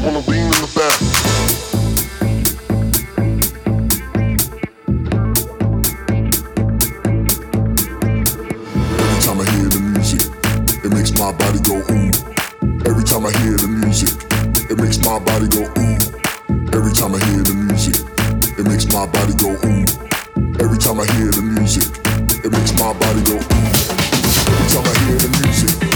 hoes wanna in the back. my body go ooh. Every time I hear the music, it makes my body go ooh. Every time I hear the music, it makes my body go ooh. Every time I hear the music, it makes my body go ooh. Every time I hear the music.